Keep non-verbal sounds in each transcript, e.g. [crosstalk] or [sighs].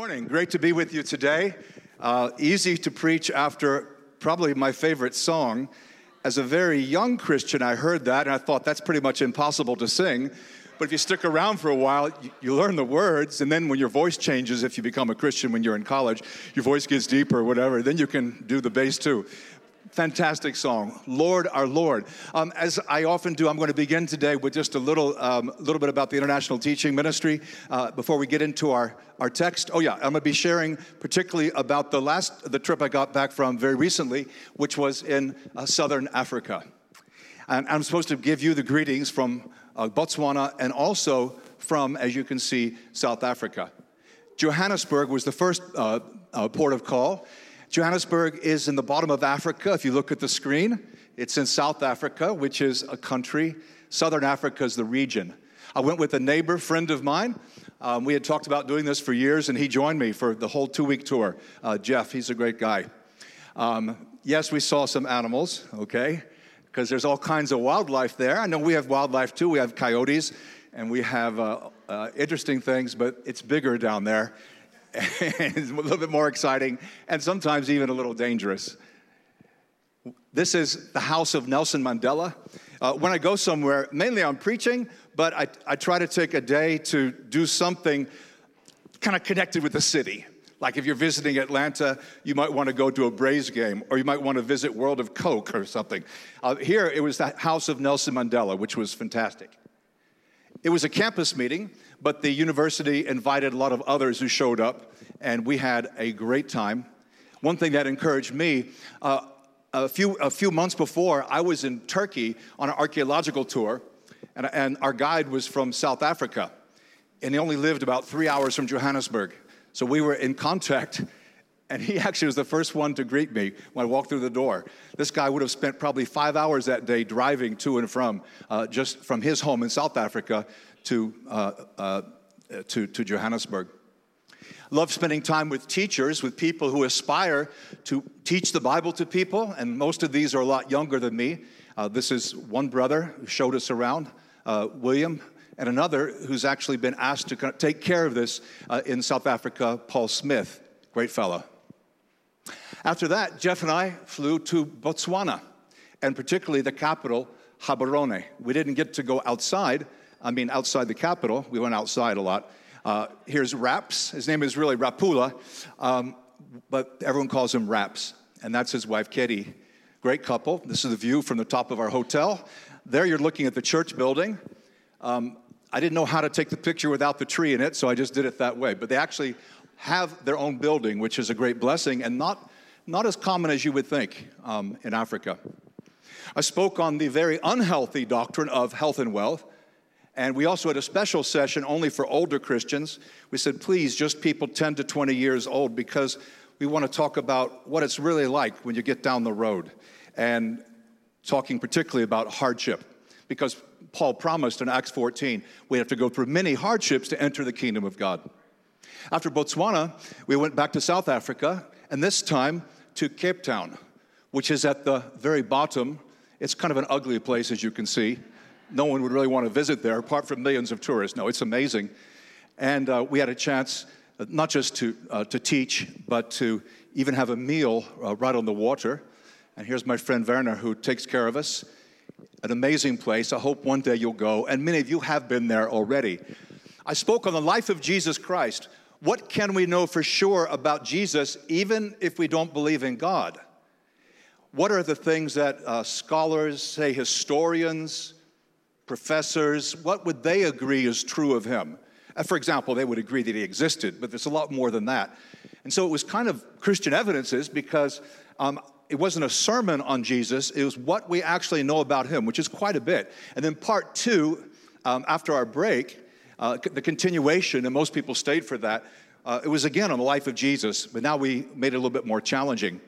morning. Great to be with you today. Uh, easy to preach after probably my favorite song. As a very young Christian, I heard that and I thought that's pretty much impossible to sing. But if you stick around for a while, you, you learn the words, and then when your voice changes, if you become a Christian when you're in college, your voice gets deeper or whatever, then you can do the bass too. Fantastic song, Lord our Lord. Um, as I often do, I'm going to begin today with just a little, um, little bit about the International Teaching Ministry uh, before we get into our, our text. Oh yeah, I'm going to be sharing particularly about the last the trip I got back from very recently, which was in uh, Southern Africa. And I'm supposed to give you the greetings from uh, Botswana and also from, as you can see, South Africa. Johannesburg was the first uh, uh, port of call. Johannesburg is in the bottom of Africa. If you look at the screen, it's in South Africa, which is a country. Southern Africa is the region. I went with a neighbor, friend of mine. Um, we had talked about doing this for years, and he joined me for the whole two week tour. Uh, Jeff, he's a great guy. Um, yes, we saw some animals, okay, because there's all kinds of wildlife there. I know we have wildlife too. We have coyotes and we have uh, uh, interesting things, but it's bigger down there [laughs] it's a little bit more exciting and sometimes even a little dangerous. This is the house of Nelson Mandela. Uh, when I go somewhere, mainly I'm preaching, but I, I try to take a day to do something kind of connected with the city. Like if you're visiting Atlanta, you might want to go to a Braves game, or you might want to visit World of Coke or something. Uh, here, it was the house of Nelson Mandela, which was fantastic. It was a campus meeting, but the university invited a lot of others who showed up, and we had a great time. One thing that encouraged me, uh, a, few, a few months before, I was in Turkey on an archaeological tour, and, and our guide was from South Africa, and he only lived about three hours from Johannesburg. So we were in contact, [laughs] and he actually was the first one to greet me when I walked through the door. This guy would have spent probably five hours that day driving to and from, uh, just from his home in South Africa to, uh, uh, to, to Johannesburg. Love spending time with teachers, with people who aspire to teach the Bible to people, and most of these are a lot younger than me. Uh, this is one brother who showed us around, uh, William, and another who's actually been asked to take care of this uh, in South Africa, Paul Smith. Great fellow. After that, Jeff and I flew to Botswana, and particularly the capital, Gaborone. We didn't get to go outside I mean, outside the capital. We went outside a lot. Uh, here's Raps. His name is really Rapula, um, but everyone calls him Raps, and that's his wife, Katie. Great couple. This is the view from the top of our hotel. There you're looking at the church building. Um, I didn't know how to take the picture without the tree in it, so I just did it that way. But they actually have their own building, which is a great blessing and not, not as common as you would think um, in Africa. I spoke on the very unhealthy doctrine of health and wealth. And we also had a special session only for older Christians. We said, please, just people 10 to 20 years old, because we want to talk about what it's really like when you get down the road. And talking particularly about hardship, because Paul promised in Acts 14 we have to go through many hardships to enter the kingdom of God. After Botswana, we went back to South Africa, and this time to Cape Town, which is at the very bottom. It's kind of an ugly place, as you can see no one would really want to visit there apart from millions of tourists. No, it's amazing. And uh, we had a chance uh, not just to, uh, to teach, but to even have a meal uh, right on the water. And here's my friend Werner who takes care of us. An amazing place. I hope one day you'll go. And many of you have been there already. I spoke on the life of Jesus Christ. What can we know for sure about Jesus, even if we don't believe in God? What are the things that uh, scholars, say historians, professors, what would they agree is true of him? Uh, for example, they would agree that he existed, but there's a lot more than that. And so it was kind of Christian evidences because um, it wasn't a sermon on Jesus, it was what we actually know about him, which is quite a bit. And then part two, um, after our break, uh, the continuation, and most people stayed for that, uh, it was again on the life of Jesus, but now we made it a little bit more challenging.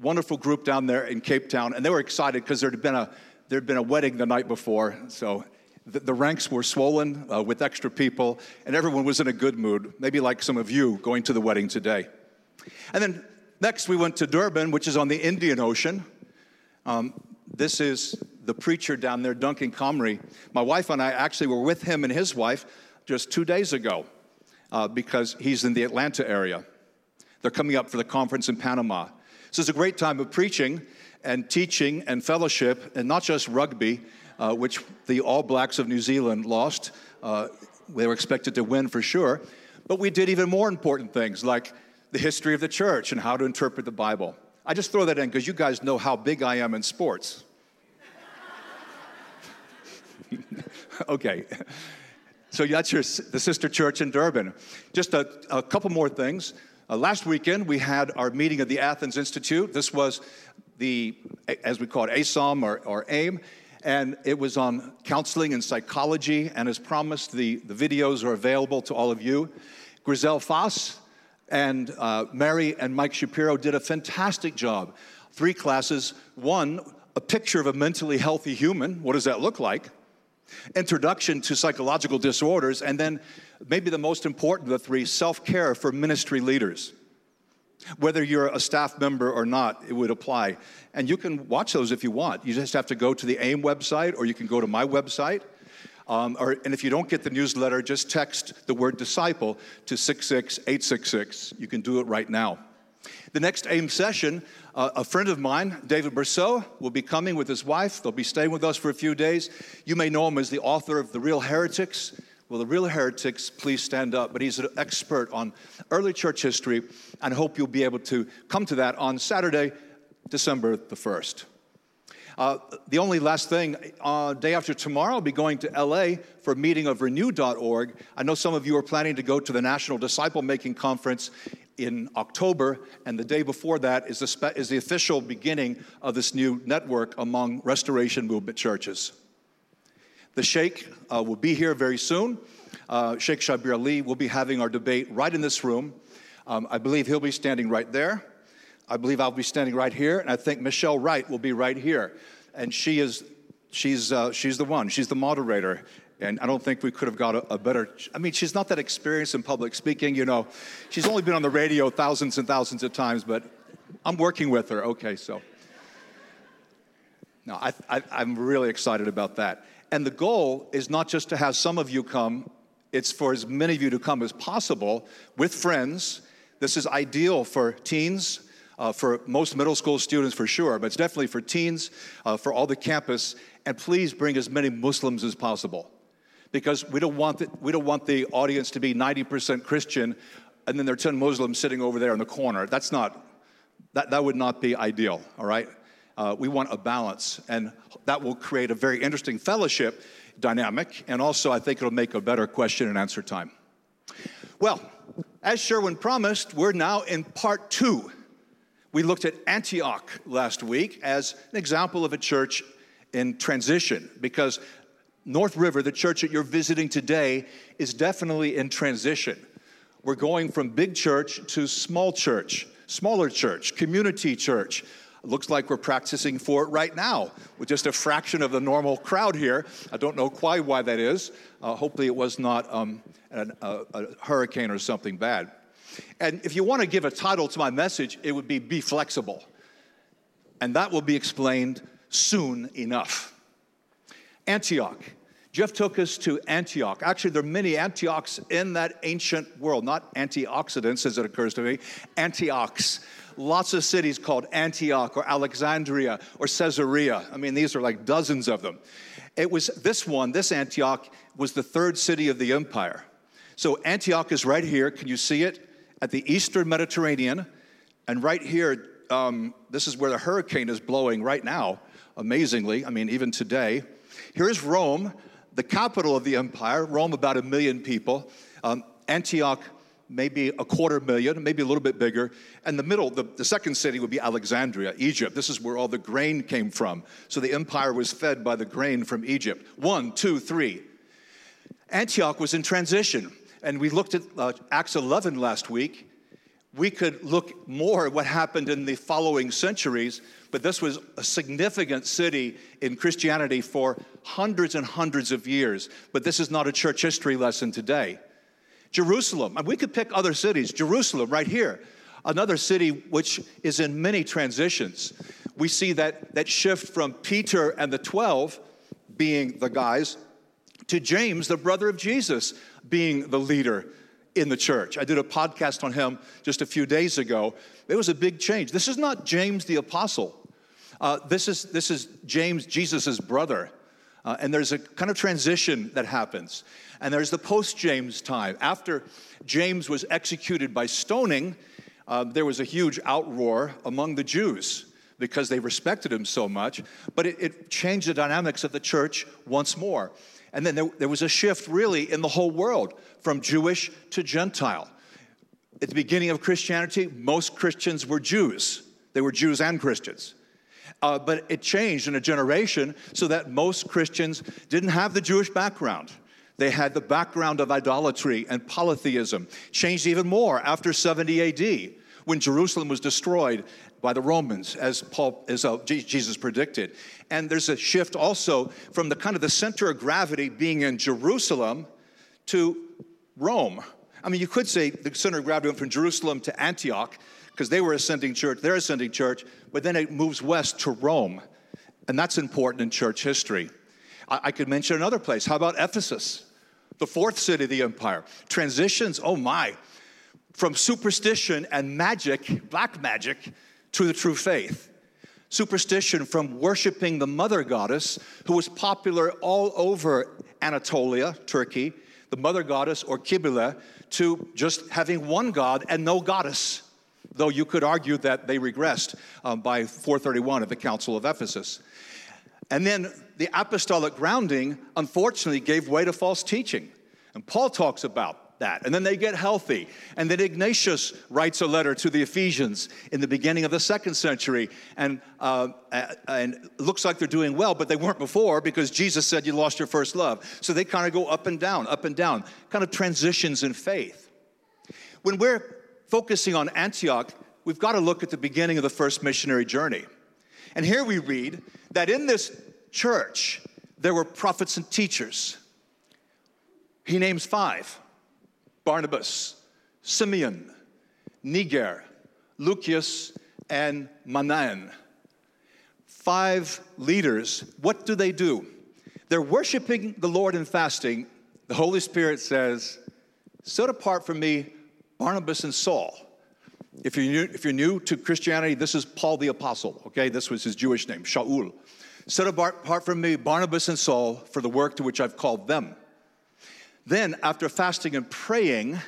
Wonderful group down there in Cape Town, and they were excited because there had been a there'd been a wedding the night before, so the, the ranks were swollen uh, with extra people, and everyone was in a good mood, maybe like some of you going to the wedding today. And then next we went to Durban, which is on the Indian Ocean. Um, this is the preacher down there, Duncan Comrie. My wife and I actually were with him and his wife just two days ago. uh, because he's in the Atlanta area. They're coming up for the conference in Panama. So it's a great time of preaching and teaching and fellowship, and not just rugby, uh, which the All Blacks of New Zealand lost. Uh, they were expected to win for sure. But we did even more important things like the history of the church and how to interpret the Bible. I just throw that in because you guys know how big I am in sports. [laughs] okay. So that's your, the sister church in Durban. Just a, a couple more things. Uh, last weekend, we had our meeting of the Athens Institute. This was the, as we call it, ASOM or, or AIM, and it was on counseling and psychology. And as promised, the, the videos are available to all of you. Grizel Foss and uh, Mary and Mike Shapiro did a fantastic job. Three classes. One, a picture of a mentally healthy human. What does that look like? Introduction to psychological disorders. And then, maybe the most important of the three, self care for ministry leaders. Whether you're a staff member or not, it would apply. And you can watch those if you want. You just have to go to the AIM website or you can go to my website. Um, or, and if you don't get the newsletter, just text the word disciple to 66866. You can do it right now. The next AIM session, uh, a friend of mine, David Bercot, will be coming with his wife. They'll be staying with us for a few days. You may know him as the author of The Real Heretics. Well, The Real Heretics, please stand up. But he's an expert on early church history, and I hope you'll be able to come to that on Saturday, December the 1st. Uh, the only last thing, uh, day after tomorrow, I'll be going to LA for a meeting of renew.org. I know some of you are planning to go to the National Disciple Making Conference in October, and the day before that is the, is the official beginning of this new network among Restoration Movement churches. The Sheikh uh, will be here very soon. Uh, Sheikh Shabir Ally will be having our debate right in this room. Um, I believe he'll be standing right there. I believe I'll be standing right here, and I think Michelle Wright will be right here. And she is, she's, uh, she's the one, she's the moderator. And I don't think we could have got a, a, better. I mean, she's not that experienced in public speaking, you know. She's only been on the radio thousands and thousands of times, but I'm working with her. Okay, so. No, I, I, I'm really excited about that. And the goal is not just to have some of you come, it's for as many of you to come as possible with friends. This is ideal for teens, uh, for most middle school students for sure, but it's definitely for teens, uh, for all the campus. And please bring as many Muslims as possible because we don't want the, we don't want the audience to be 90% Christian and then there are 10 Muslims sitting over there in the corner. That's not, that, that would not be ideal, all right? Uh, we want a balance, and that will create a very interesting fellowship dynamic, and also I think it'll make a better question and answer time. Well, as Sherwin promised, we're now in part two. We looked at Antioch last week as an example of a church in transition because North River, the church that you're visiting today, is definitely in transition. We're going from big church to small church, smaller church, community church. Looks like we're practicing for it right now with just a fraction of the normal crowd here. I don't know quite why that is. Uh, hopefully, it was not um, an, a, a hurricane or something bad. And if you want to give a title to my message, it would be Be Flexible. And that will be explained soon enough. Antioch. Jeff took us to Antioch. Actually, there are many Antiochs in that ancient world, not antioxidants as it occurs to me, Antiochs. Lots of cities called Antioch or Alexandria or Caesarea. I mean, these are like dozens of them. It was this one, this Antioch, was the third city of the empire. So Antioch is right here. Can you see it? At the eastern Mediterranean. And right here, um, this is where the hurricane is blowing right now, amazingly. I mean, even today. Here's Rome, the capital of the empire. Rome, about a million people. Um, Antioch, maybe a quarter million, maybe a little bit bigger. And the middle, the, the second city would be Alexandria, Egypt. This is where all the grain came from. So the empire was fed by the grain from Egypt. One, two, three. Antioch was in transition. And we looked at uh, Acts 11 last week. We could look more at what happened in the following centuries, but this was a significant city in Christianity for hundreds and hundreds of years. But this is not a church history lesson today. Jerusalem, and we could pick other cities. Jerusalem, right here, another city which is in many transitions. We see that, that shift from Peter and the 12 being the guys to James, the brother of Jesus, being the leader in the church. I did a podcast on him just a few days ago. It was a big change. This is not James the apostle. Uh, this is this is James, Jesus' brother. Uh, and there's a kind of transition that happens. And there's the post James time. After James was executed by stoning, uh, there was a huge outroar among the Jews because they respected him so much. But it, it changed the dynamics of the church once more. And then there, there was a shift really in the whole world from Jewish to Gentile. At the beginning of Christianity, most Christians were Jews, they were Jews and Christians. Uh, but it changed in a generation so that most Christians didn't have the Jewish background. They had the background of idolatry and polytheism. Changed even more after 70 AD when Jerusalem was destroyed by the Romans, as Paul, as uh, Jesus predicted. And there's a shift also from the kind of the center of gravity being in Jerusalem to Rome. I mean, you could say the center of gravity went from Jerusalem to Antioch because they were ascending church, they're ascending church, but then it moves west to Rome. And that's important in church history. I, I could mention another place. How about Ephesus, the fourth city of the empire? Transitions, oh my, from superstition and magic, black magic, to the true faith. Superstition from worshiping the mother goddess, who was popular all over Anatolia, Turkey, the mother goddess or Kybele, to just having one god and no goddess though you could argue that they regressed um, by 431 at the Council of Ephesus. And then the apostolic grounding, unfortunately, gave way to false teaching. And Paul talks about that. And then they get healthy. And then Ignatius writes a letter to the Ephesians in the beginning of the second century. And, uh, and looks like they're doing well, but they weren't before because Jesus said you lost your first love. So they kind of go up and down, up and down, kind of transitions in faith. When we're focusing on Antioch, we've got to look at the beginning of the first missionary journey. And here we read that in this church, there were prophets and teachers. He names five Barnabas, Simeon, Niger, Lucius, and Manaen. Five leaders. What do they do? They're worshiping the Lord and fasting. The Holy Spirit says, Set apart from me Barnabas and Saul. If you're, new, if you're new to Christianity, this is Paul the Apostle, okay? This was his Jewish name, Shaul. Set apart from me, Barnabas and Saul, for the work to which I've called them. Then, after fasting and praying,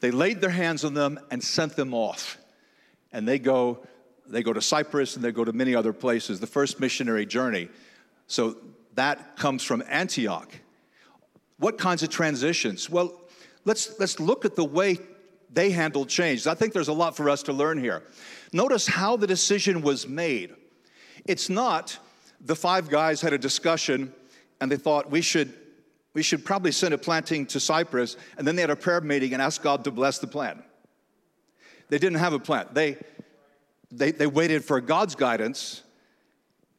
they laid their hands on them and sent them off. And they go, they go to Cyprus and they go to many other places, the first missionary journey. So that comes from Antioch. What kinds of transitions? Well, let's, let's look at the way they handled change. I think there's a lot for us to learn here. Notice how the decision was made. It's not the five guys had a discussion and they thought we should we should probably send a planting to Cyprus and then they had a prayer meeting and asked God to bless the plant. They didn't have a plant. They they, they waited for God's guidance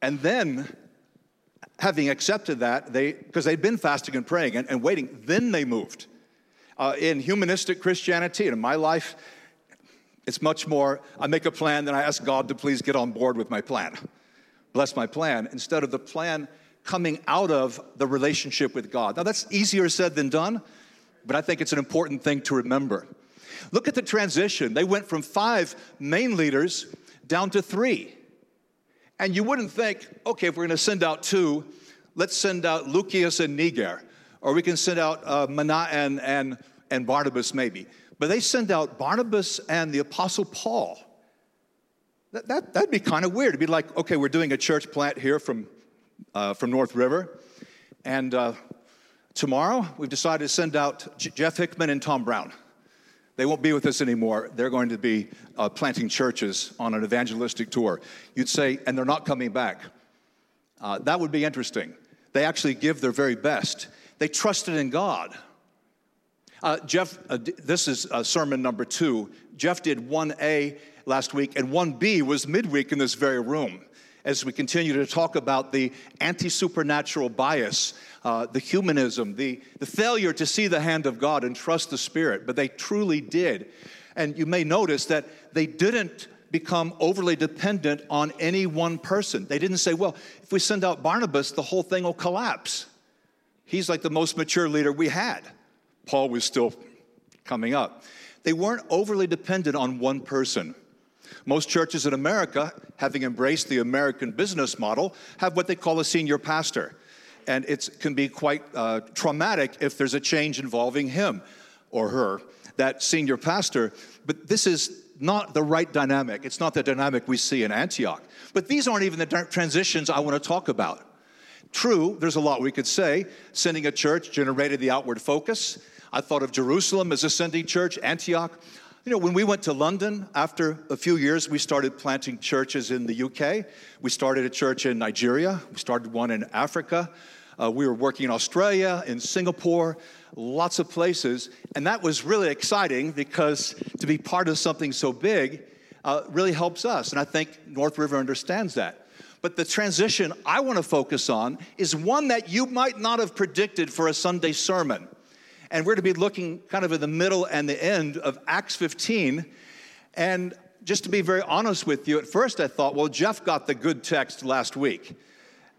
and then having accepted that they because they'd been fasting and praying and, and waiting then they moved uh, in humanistic Christianity and in my life, it's much more I make a plan, then I ask God to please get on board with my plan, bless my plan, instead of the plan coming out of the relationship with God. Now, that's easier said than done, but I think it's an important thing to remember. Look at the transition. They went from five main leaders down to three. And you wouldn't think, okay, if we're going to send out two, let's send out Lucius and Niger or we can send out uh, Mana and, and, and Barnabas maybe. But they send out Barnabas and the Apostle Paul. That, that, that'd be kind of weird. It'd be like, okay, we're doing a church plant here from, uh, from North River. And uh, tomorrow, we've decided to send out J- Jeff Hickman and Tom Brown. They won't be with us anymore. They're going to be uh, planting churches on an evangelistic tour. You'd say, and they're not coming back. Uh, that would be interesting. They actually give their very best. They trusted in God. Uh, Jeff, uh, this is uh, sermon number two. Jeff did 1A last week, and 1B was midweek in this very room as we continue to talk about the anti supernatural bias, uh, the humanism, the, the failure to see the hand of God and trust the Spirit. But they truly did. And you may notice that they didn't become overly dependent on any one person. They didn't say, well, if we send out Barnabas, the whole thing will collapse. He's like the most mature leader we had. Paul was still coming up. They weren't overly dependent on one person. Most churches in America, having embraced the American business model, have what they call a senior pastor. And it can be quite uh, traumatic if there's a change involving him or her, that senior pastor. But this is not the right dynamic. It's not the dynamic we see in Antioch. But these aren't even the transitions I want to talk about. True, there's a lot we could say. Sending a church generated the outward focus. I thought of Jerusalem as a sending church, Antioch. You know, when we went to London, after a few years, we started planting churches in the UK. We started a church in Nigeria. We started one in Africa. Uh, we were working in Australia, in Singapore, lots of places. And that was really exciting because to be part of something so big uh, really helps us. And I think North River understands that. But the transition I want to focus on is one that you might not have predicted for a Sunday sermon. And we're to be looking kind of in the middle and the end of Acts 15. And just to be very honest with you, at first I thought, well, Jeff got the good text last week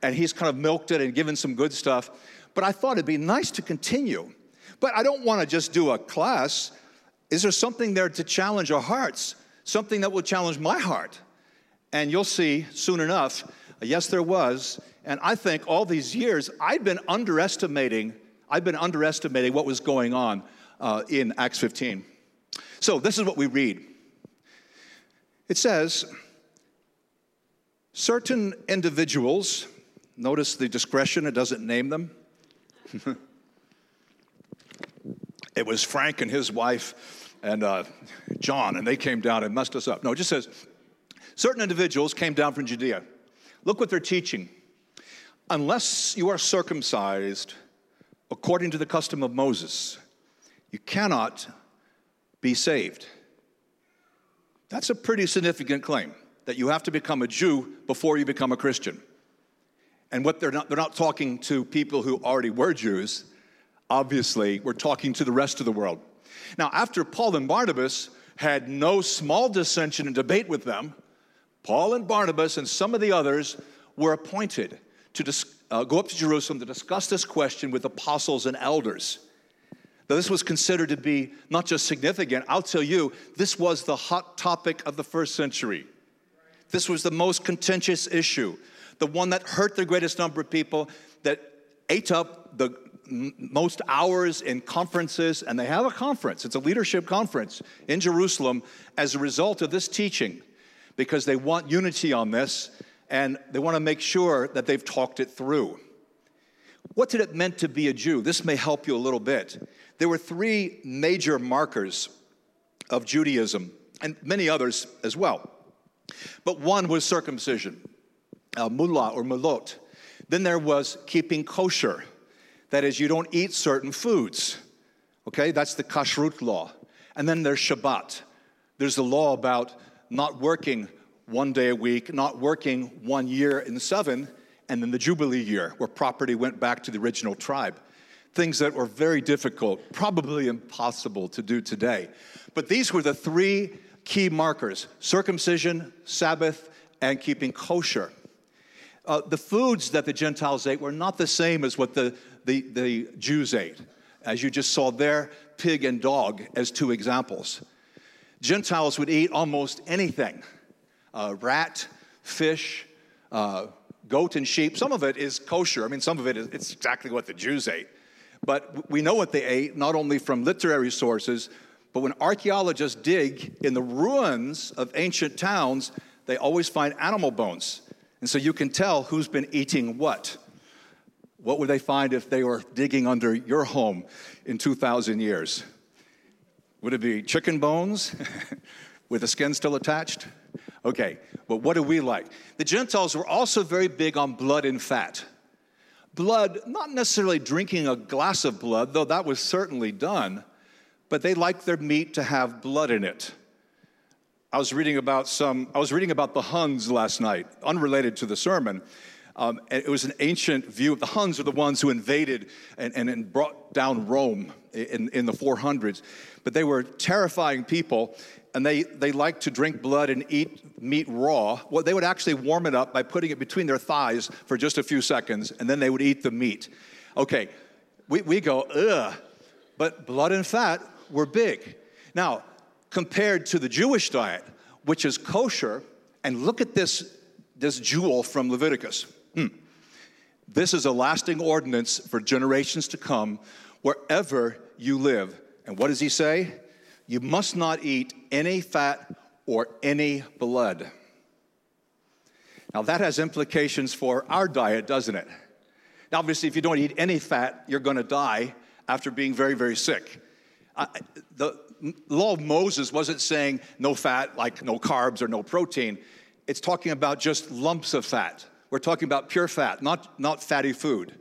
and he's kind of milked it and given some good stuff. But I thought it'd be nice to continue. But I don't want to just do a class. Is there something there to challenge our hearts? Something that will challenge my heart? And you'll see soon enough, yes, there was. And I think all these years, I've been underestimating, I've been underestimating what was going on uh, in Acts 15. So this is what we read. It says, certain individuals Notice the discretion, it doesn't name them. [laughs] it was Frank and his wife and uh, John, and they came down and messed us up. No, it just says certain individuals came down from Judea. Look what they're teaching. Unless you are circumcised according to the custom of Moses, you cannot be saved. That's a pretty significant claim that you have to become a Jew before you become a Christian. And what they're not, they're not talking to people who already were Jews. Obviously, we're talking to the rest of the world. Now, after Paul and Barnabas had no small dissension and debate with them, Paul and Barnabas and some of the others were appointed to dis- uh, go up to Jerusalem to discuss this question with apostles and elders. Now, this was considered to be not just significant, I'll tell you, this was the hot topic of the first century. This was the most contentious issue the one that hurt the greatest number of people, that ate up the most hours in conferences, and they have a conference. It's a leadership conference in Jerusalem as a result of this teaching because they want unity on this and they want to make sure that they've talked it through. What did it mean to be a Jew? This may help you a little bit. There were three major markers of Judaism and many others as well. But one was circumcision uh, mullah or mulot. Then there was keeping kosher. That is, you don't eat certain foods. Okay, that's the kashrut law. And then there's Shabbat. There's the law about not working one day a week, not working one year in seven, and then the Jubilee year, where property went back to the original tribe. Things that were very difficult, probably impossible to do today. But these were the three key markers circumcision, Sabbath, and keeping kosher uh, the foods that the Gentiles ate were not the same as what the, the, the Jews ate. As you just saw there, pig and dog as two examples. Gentiles would eat almost anything uh, rat, fish, uh, goat, and sheep. Some of it is kosher. I mean, some of it is it's exactly what the Jews ate. But we know what they ate, not only from literary sources, but when archaeologists dig in the ruins of ancient towns, they always find animal bones. And so you can tell who's been eating what. What would they find if they were digging under your home in 2,000 years? Would it be chicken bones [laughs] with the skin still attached? Okay, but what do we like? The Gentiles were also very big on blood and fat. Blood, not necessarily drinking a glass of blood, though that was certainly done, but they liked their meat to have blood in it. I was reading about some, I was reading about the Huns last night, unrelated to the sermon. Um, it was an ancient view. Of the Huns are the ones who invaded and, and, and brought down Rome in, in the 400s. But they were terrifying people, and they, they liked to drink blood and eat meat raw. Well, they would actually warm it up by putting it between their thighs for just a few seconds, and then they would eat the meat. Okay, we, we go, ugh. But blood and fat, were big. Now, compared to the Jewish diet, which is kosher, and look at this, this jewel from Leviticus. Hmm. This is a lasting ordinance for generations to come wherever you live. And what does he say? You must not eat any fat or any blood. Now, that has implications for our diet, doesn't it? Now, obviously, if you don't eat any fat, you're going to die after being very, very sick. The law of Moses wasn't saying no fat, like no carbs or no protein. It's talking about just lumps of fat. We're talking about pure fat, not, not fatty food.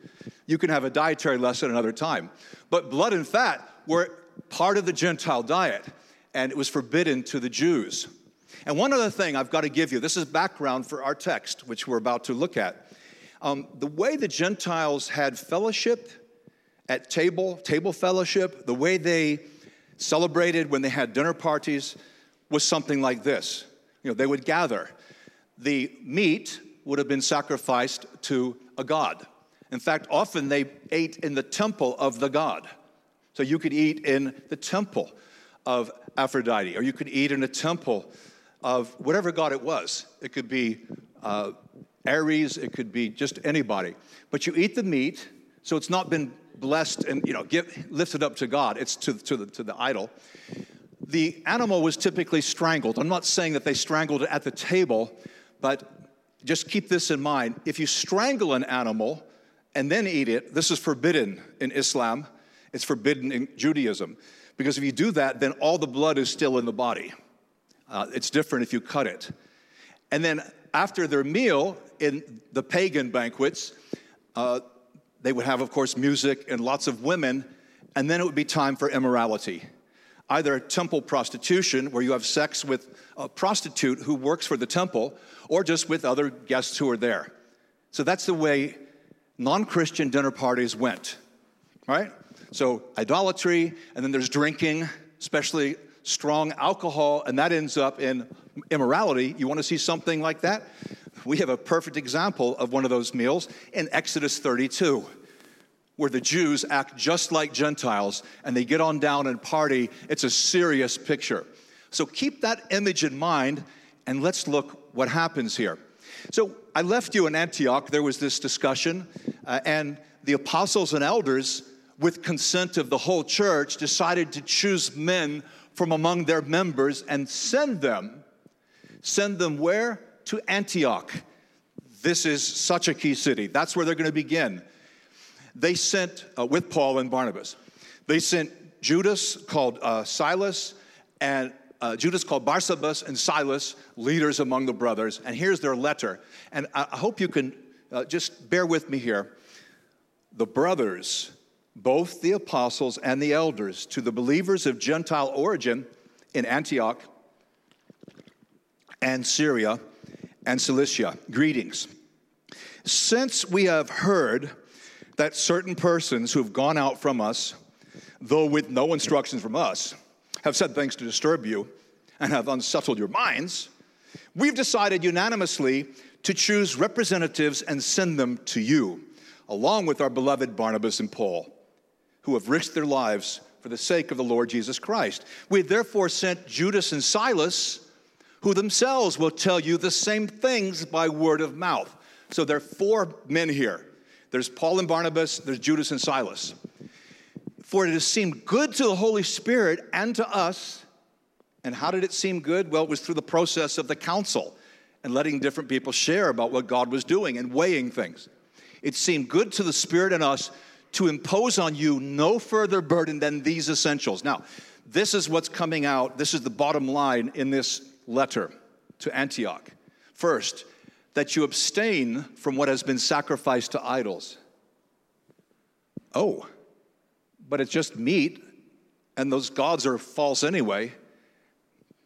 You can have a dietary lesson another time. But blood and fat were part of the Gentile diet, and it was forbidden to the Jews. And one other thing I've got to give you this is background for our text, which we're about to look at. Um, the way the Gentiles had fellowship at table, table fellowship, the way they celebrated when they had dinner parties was something like this. You know, they would gather. The meat would have been sacrificed to a god. In fact, often they ate in the temple of the god. So you could eat in the temple of Aphrodite, or you could eat in a temple of whatever god it was. It could be uh, Ares, it could be just anybody. But you eat the meat, so it's not been blessed and you know give, lifted up to God. It's to, to, the, to the idol. The animal was typically strangled. I'm not saying that they strangled it at the table, but just keep this in mind. If you strangle an animal and then eat it, this is forbidden in Islam. It's forbidden in Judaism. Because if you do that, then all the blood is still in the body. Uh, it's different if you cut it. And then after their meal in the pagan banquets, uh, they would have, of course, music and lots of women, and then it would be time for immorality. Either temple prostitution, where you have sex with a prostitute who works for the temple, or just with other guests who are there. So that's the way non Christian dinner parties went, right? So idolatry, and then there's drinking, especially strong alcohol, and that ends up in immorality. You want to see something like that? We have a perfect example of one of those meals in Exodus 32, where the Jews act just like Gentiles and they get on down and party. It's a serious picture. So keep that image in mind and let's look what happens here. So I left you in Antioch. There was this discussion, uh, and the apostles and elders, with consent of the whole church, decided to choose men from among their members and send them. Send them where? To Antioch. This is such a key city. That's where they're going to begin. They sent, uh, with Paul and Barnabas, they sent Judas called uh, Silas and uh, Judas called Barsabas and Silas leaders among the brothers. And here's their letter. And I, I hope you can uh, just bear with me here. The brothers both the apostles and the elders to the believers of Gentile origin in Antioch and Syria and Cilicia. Greetings. Since we have heard that certain persons who have gone out from us, though with no instructions from us, have said things to disturb you and have unsettled your minds, we've decided unanimously to choose representatives and send them to you, along with our beloved Barnabas and Paul who have risked their lives for the sake of the Lord Jesus Christ. We therefore sent Judas and Silas, who themselves will tell you the same things by word of mouth. So there are four men here there's Paul and Barnabas, there's Judas and Silas. For it has seemed good to the Holy Spirit and to us. And how did it seem good? Well, it was through the process of the council and letting different people share about what God was doing and weighing things. It seemed good to the Spirit and us to impose on you no further burden than these essentials. Now, this is what's coming out. This is the bottom line in this letter to Antioch. First, that you abstain from what has been sacrificed to idols. Oh, but it's just meat, and those gods are false anyway.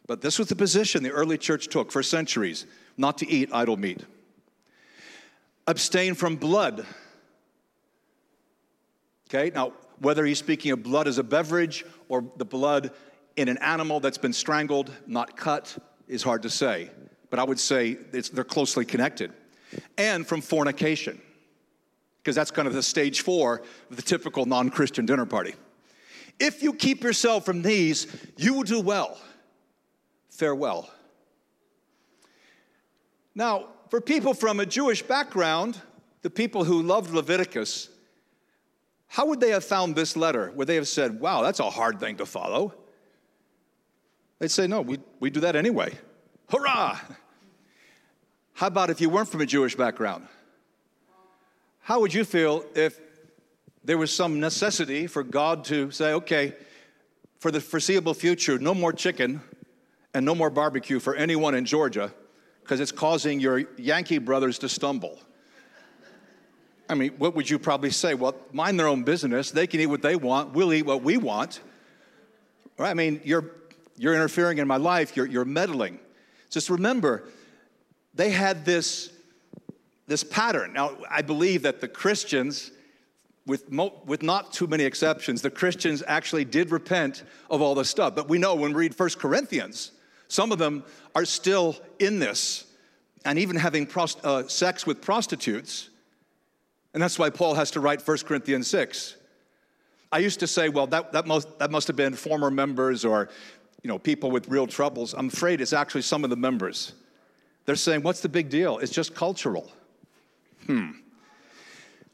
But this was the position the early church took for centuries not to eat idol meat. Abstain from blood. Okay, now whether he's speaking of blood as a beverage or the blood in an animal that's been strangled, not cut, is hard to say. But I would say they're closely connected. And from fornication, because that's kind of the stage four of the typical non Christian dinner party. If you keep yourself from these, you will do well. Farewell. Now, for people from a Jewish background, the people who loved Leviticus, how would they have found this letter? Would they have said, wow, that's a hard thing to follow? They'd say, no, we, we do that anyway. Hurrah! How about if you weren't from a Jewish background? How would you feel if there was some necessity for God to say, okay, for the foreseeable future, no more chicken and no more barbecue for anyone in Georgia because it's causing your Yankee brothers to stumble? I mean, what would you probably say? Well, mind their own business. They can eat what they want. We'll eat what we want. Right? I mean, you're, you're interfering in my life. You're, you're meddling. Just remember, they had this, this pattern. Now, I believe that the Christians, with, mo- with not too many exceptions, the Christians actually did repent of all this stuff. But we know when we read First Corinthians, some of them are still in this and even having prost- uh, sex with prostitutes and that's why Paul has to write 1 Corinthians 6. I used to say, well, that, that, must, that must have been former members or you know, people with real troubles. I'm afraid it's actually some of the members. They're saying, what's the big deal? It's just cultural. Hmm.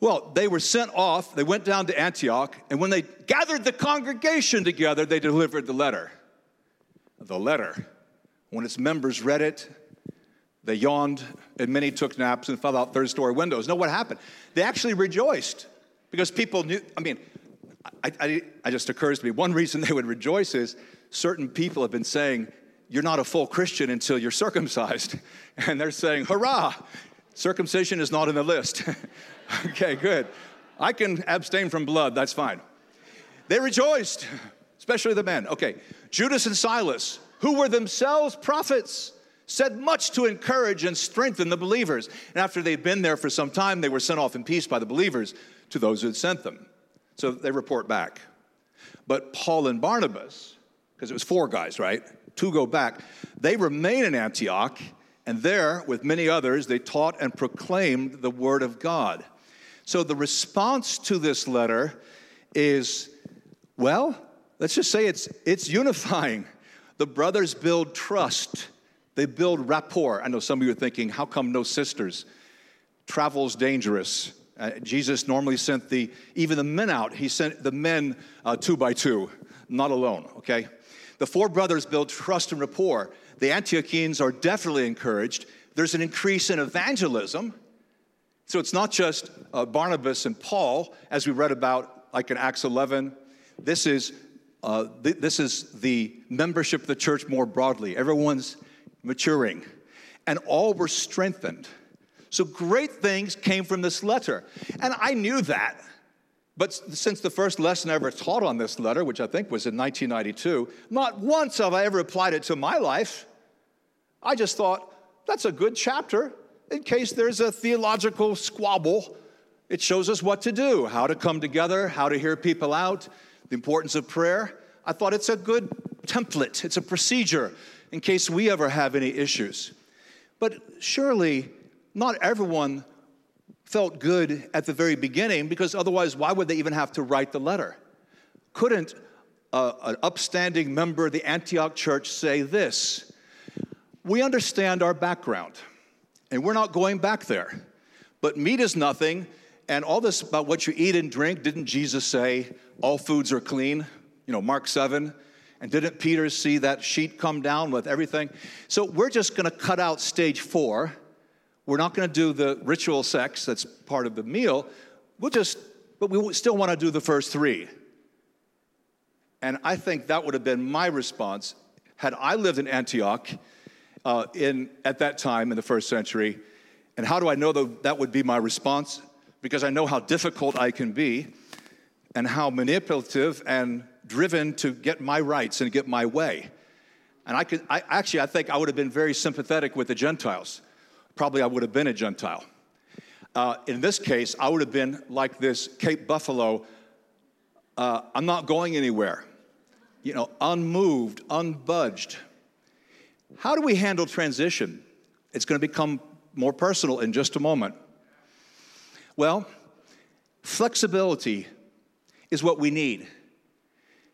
Well, they were sent off, they went down to Antioch, and when they gathered the congregation together, they delivered the letter. The letter. When its members read it, they yawned, and many took naps and fell out third story windows. Know what happened? They actually rejoiced because people knew. I mean, I, I, I just occurs to me one reason they would rejoice is certain people have been saying, You're not a full Christian until you're circumcised. [laughs] And they're saying, Hurrah! Circumcision is not in the list. [laughs] okay, good. I can abstain from blood, that's fine. They rejoiced, especially the men. Okay, Judas and Silas, who were themselves prophets said much to encourage and strengthen the believers. And after they'd been there for some time, they were sent off in peace by the believers to those who had sent them. So they report back. But Paul and Barnabas, because it was four guys, right? Two go back. They remain in Antioch, and there, with many others, they taught and proclaimed the word of God. So the response to this letter is, well, let's just say it's, it's unifying. The brothers build trust they build rapport. I know some of you are thinking, how come no sisters? Travel's dangerous. Uh, Jesus normally sent the even the men out. He sent the men uh, two by two, not alone. Okay, the four brothers build trust and rapport. The Antiochians are definitely encouraged. There's an increase in evangelism. So it's not just uh, Barnabas and Paul, as we read about, like in Acts 11. This is uh, th- this is the membership of the church more broadly. Everyone's maturing, and all were strengthened. So great things came from this letter. And I knew that. But since the first lesson I ever taught on this letter, which I think was in 1992, not once have I ever applied it to my life. I just thought, that's a good chapter in case there's a theological squabble. It shows us what to do, how to come together, how to hear people out, the importance of prayer. I thought it's a good template, it's a procedure in case we ever have any issues. But surely not everyone felt good at the very beginning because otherwise, why would they even have to write the letter? Couldn't uh, an upstanding member of the Antioch church say this? We understand our background, and we're not going back there. But meat is nothing, and all this about what you eat and drink, didn't Jesus say all foods are clean? You know, Mark 7. And didn't Peter see that sheet come down with everything? So we're just going to cut out stage four. We're not going to do the ritual sex that's part of the meal. We'll just, but we still want to do the first three. And I think that would have been my response had I lived in Antioch uh, in, at that time in the first century. And how do I know that that would be my response? Because I know how difficult I can be and how manipulative and driven to get my rights and get my way. And I could, I, actually, I think I would have been very sympathetic with the Gentiles. Probably I would have been a Gentile. Uh, in this case, I would have been like this Cape Buffalo uh, I'm not going anywhere. You know, unmoved, unbudged. How do we handle transition? It's going to become more personal in just a moment. Well, flexibility is what we need.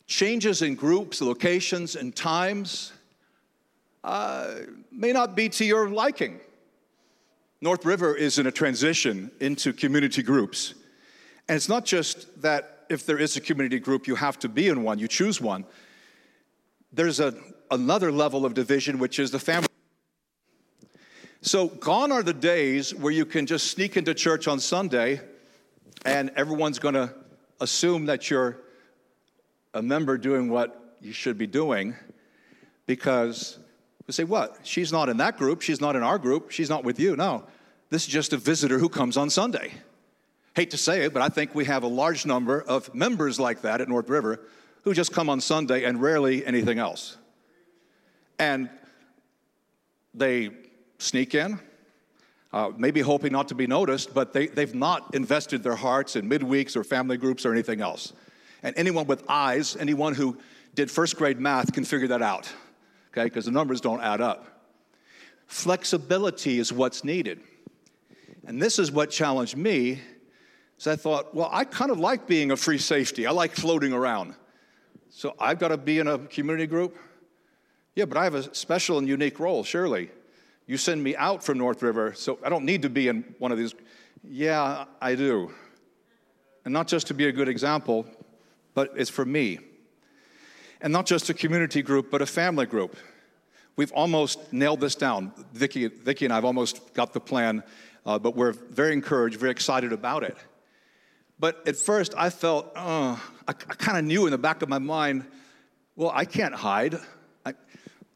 changes in groups, locations, and times uh, may not be to your liking. North River is in a transition into community groups. And it's not just that if there is a community group, you have to be in one, you choose one. There's a, another level of division, which is the family. So, gone are the days where you can just sneak into church on Sunday and everyone's going to assume that you're a member doing what you should be doing because we say, What? She's not in that group. She's not in our group. She's not with you. No, this is just a visitor who comes on Sunday. Hate to say it, but I think we have a large number of members like that at North River who just come on Sunday and rarely anything else. And they sneak in, uh, maybe hoping not to be noticed, but they, they've not invested their hearts in midweeks or family groups or anything else. And anyone with eyes, anyone who did first grade math can figure that out, okay, because the numbers don't add up. Flexibility is what's needed. And this is what challenged me. So I thought, well, I kind of like being a free safety. I like floating around. So I've got to be in a community group? Yeah, but I have a special and unique role, surely. You send me out from North River, so I don't need to be in one of these. Yeah, I do. And not just to be a good example, but it's for me. And not just a community group, but a family group. We've almost nailed this down. Vicki and I have almost got the plan, uh, but we're very encouraged, very excited about it. But at first, I felt, uh, I, I kind of knew in the back of my mind, well, I can't hide. I,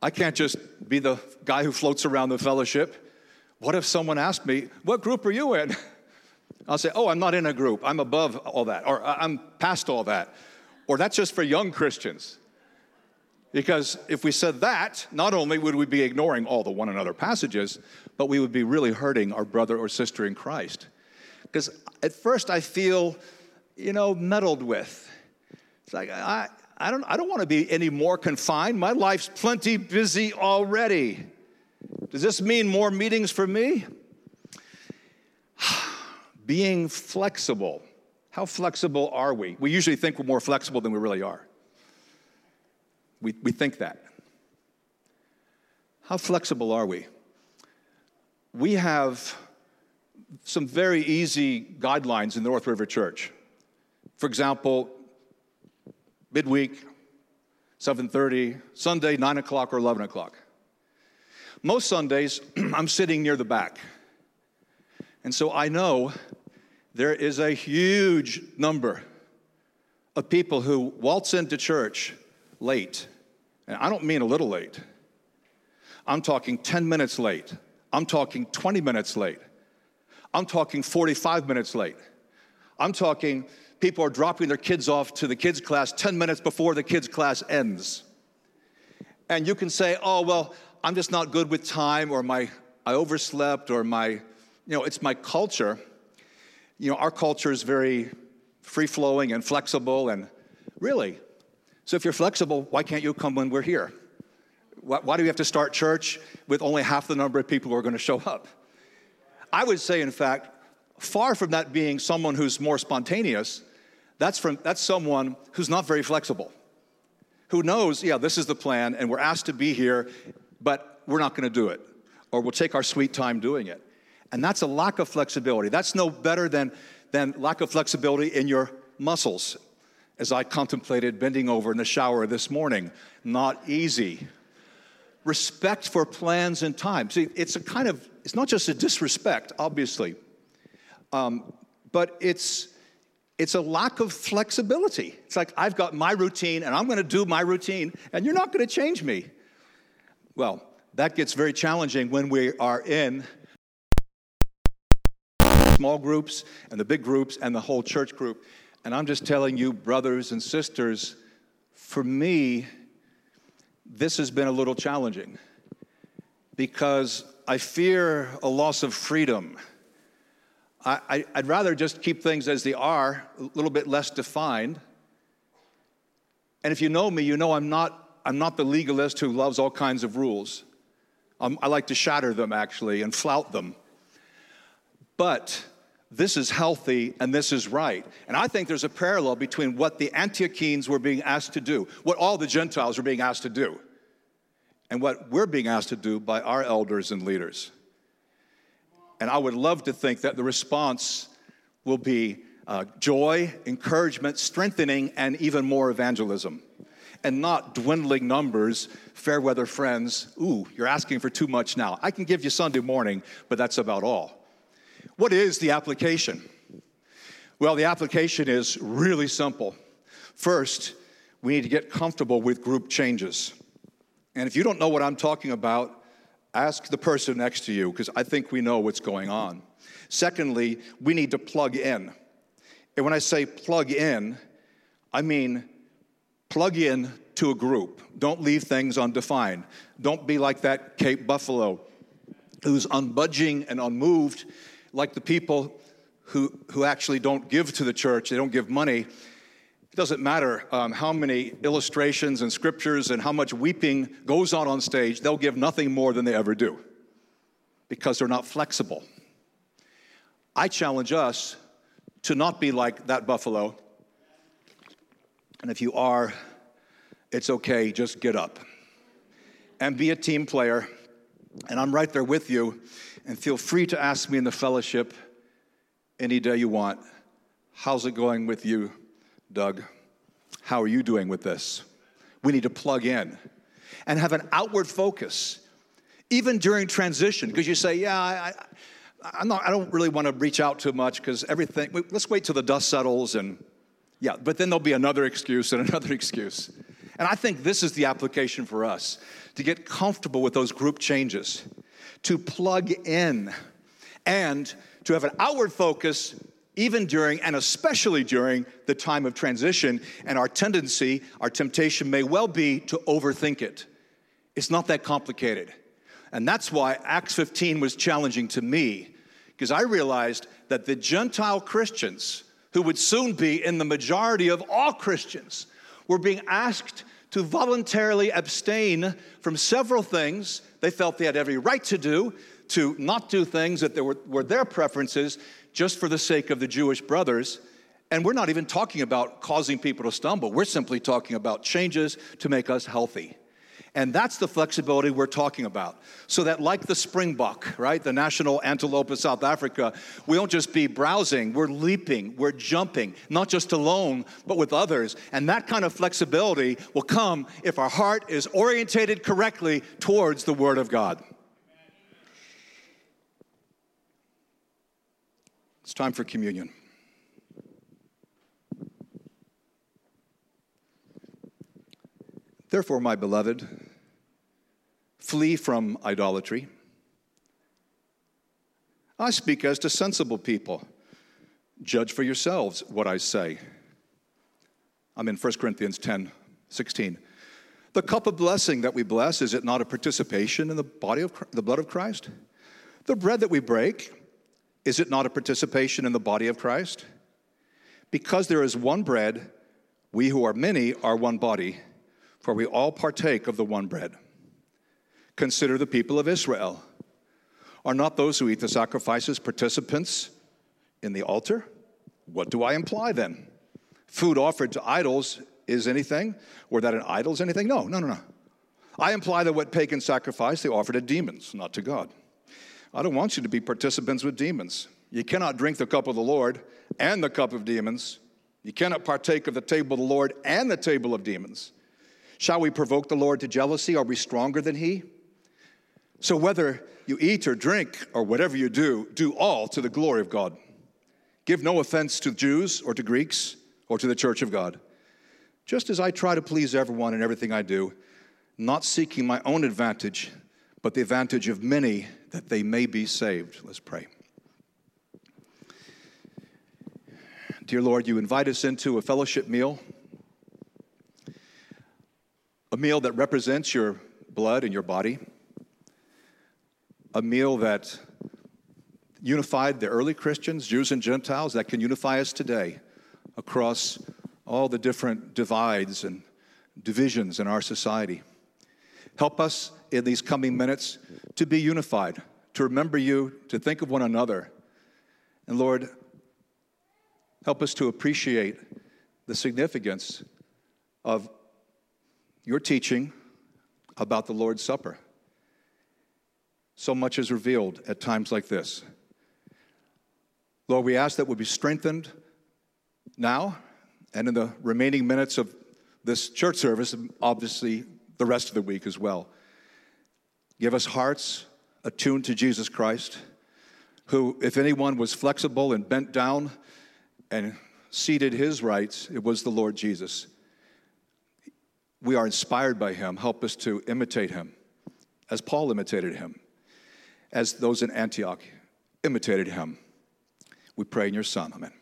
I can't just be the guy who floats around the fellowship. What if someone asked me, What group are you in? I'll say, Oh, I'm not in a group. I'm above all that, or I'm past all that. Or that's just for young Christians. Because if we said that, not only would we be ignoring all the one another passages, but we would be really hurting our brother or sister in Christ. Because at first I feel, you know, meddled with. It's like, I, I don't, I don't want to be any more confined. My life's plenty busy already. Does this mean more meetings for me? [sighs] Being flexible. How flexible are we? We usually think we're more flexible than we really are. We, we think that. How flexible are we? We have some very easy guidelines in the North River Church. For example, midweek, 7.30, Sunday, 9 o'clock or 11 o'clock. Most Sundays, [clears throat] I'm sitting near the back. And so I know there is a huge number of people who waltz into church late. And I don't mean a little late. I'm talking 10 minutes late. I'm talking 20 minutes late. I'm talking 45 minutes late. I'm talking people are dropping their kids off to the kids' class 10 minutes before the kids' class ends. And you can say, oh, well, I'm just not good with time, or my, I overslept, or my, you know, it's my culture. You know, our culture is very free flowing and flexible, and really. So if you're flexible, why can't you come when we're here? Why, why do we have to start church with only half the number of people who are going to show up? I would say, in fact, far from that being someone who's more spontaneous, that's, from, that's someone who's not very flexible, who knows, yeah, this is the plan, and we're asked to be here, but we're not going to do it, or we'll take our sweet time doing it. And that's a lack of flexibility. That's no better than, than lack of flexibility in your muscles, as I contemplated bending over in the shower this morning. Not easy. Respect for plans and time. See, it's a kind of it's not just a disrespect, obviously, um, but it's it's a lack of flexibility. It's like I've got my routine and I'm going to do my routine, and you're not going to change me. Well, that gets very challenging when we are in small groups and the big groups and the whole church group. And I'm just telling you, brothers and sisters, for me, this has been a little challenging because I fear a loss of freedom. I, would rather just keep things as they are, a little bit less defined. And if you know me, you know I'm not, I'm not the legalist who loves all kinds of rules. I like to shatter them, actually, and flout them. But this is healthy and this is right. And I think there's a parallel between what the Antiochenes were being asked to do, what all the Gentiles were being asked to do, and what we're being asked to do by our elders and leaders. And I would love to think that the response will be uh, joy, encouragement, strengthening, and even more evangelism. And not dwindling numbers, fair weather friends. Ooh, you're asking for too much now. I can give you Sunday morning, but that's about all. What is the application? Well, the application is really simple. First, we need to get comfortable with group changes. And if you don't know what I'm talking about, ask the person next to you because I think we know what's going on. Secondly, we need to plug in. And when I say plug in, I mean plug in to a group. Don't leave things undefined. Don't be like that Cape Buffalo who's unbudging and unmoved, like the people who, who actually don't give to the church, they don't give money. It doesn't matter um, how many illustrations and scriptures and how much weeping goes on on stage, they'll give nothing more than they ever do because they're not flexible. I challenge us to not be like that buffalo. And if you are, it's okay, just get up and be a team player. And I'm right there with you. And feel free to ask me in the fellowship any day you want. How's it going with you, Doug? How are you doing with this? We need to plug in and have an outward focus, even during transition, because you say, Yeah, I, I'm not, I don't really want to reach out too much because everything, let's wait till the dust settles and yeah, but then there'll be another excuse and another [laughs] excuse. And I think this is the application for us to get comfortable with those group changes, to plug in, and to have an outward focus even during and especially during the time of transition. And our tendency, our temptation may well be to overthink it. It's not that complicated. And that's why Acts 15 was challenging to me, because I realized that the Gentile Christians, who would soon be in the majority of all Christians, were being asked to voluntarily abstain from several things they felt they had every right to do, to not do things that were, were their preferences just for the sake of the Jewish brothers. And we're not even talking about causing people to stumble, we're simply talking about changes to make us healthy. And that's the flexibility we're talking about. So that, like the springbok, right, the national antelope of South Africa, we don't just be browsing, we're leaping, we're jumping, not just alone, but with others. And that kind of flexibility will come if our heart is orientated correctly towards the Word of God. It's time for communion. Therefore, my beloved, flee from idolatry. I speak as to sensible people. Judge for yourselves what I say. I'm in 1 Corinthians 10 16. The cup of blessing that we bless, is it not a participation in the body of the blood of Christ? The bread that we break, is it not a participation in the body of Christ? Because there is one bread, we who are many are one body for we all partake of the one bread. Consider the people of Israel. Are not those who eat the sacrifices participants in the altar? What do I imply then? Food offered to idols is anything, or that an idol is anything? No, no, no, no. I imply that what pagan sacrifice they offer to demons, not to God. I don't want you to be participants with demons. You cannot drink the cup of the Lord and the cup of demons. You cannot partake of the table of the Lord and the table of demons. Shall we provoke the Lord to jealousy? Are we stronger than He? So, whether you eat or drink or whatever you do, do all to the glory of God. Give no offense to Jews or to Greeks or to the church of God. Just as I try to please everyone in everything I do, not seeking my own advantage, but the advantage of many that they may be saved. Let's pray. Dear Lord, you invite us into a fellowship meal a meal that represents your blood and your body, a meal that unified the early Christians, Jews and Gentiles, that can unify us today across all the different divides and divisions in our society. Help us in these coming minutes to be unified, to remember you, to think of one another, And Lord, help us to appreciate the significance of your teaching about the Lord's Supper. So much is revealed at times like this. Lord, we ask that we be strengthened now and in the remaining minutes of this church service, obviously the rest of the week as well. Give us hearts attuned to Jesus Christ, who, if anyone was flexible and bent down and ceded his rights, it was the Lord Jesus. We are inspired by him. Help us to imitate him as Paul imitated him, as those in Antioch imitated him. We pray in your Son. Amen.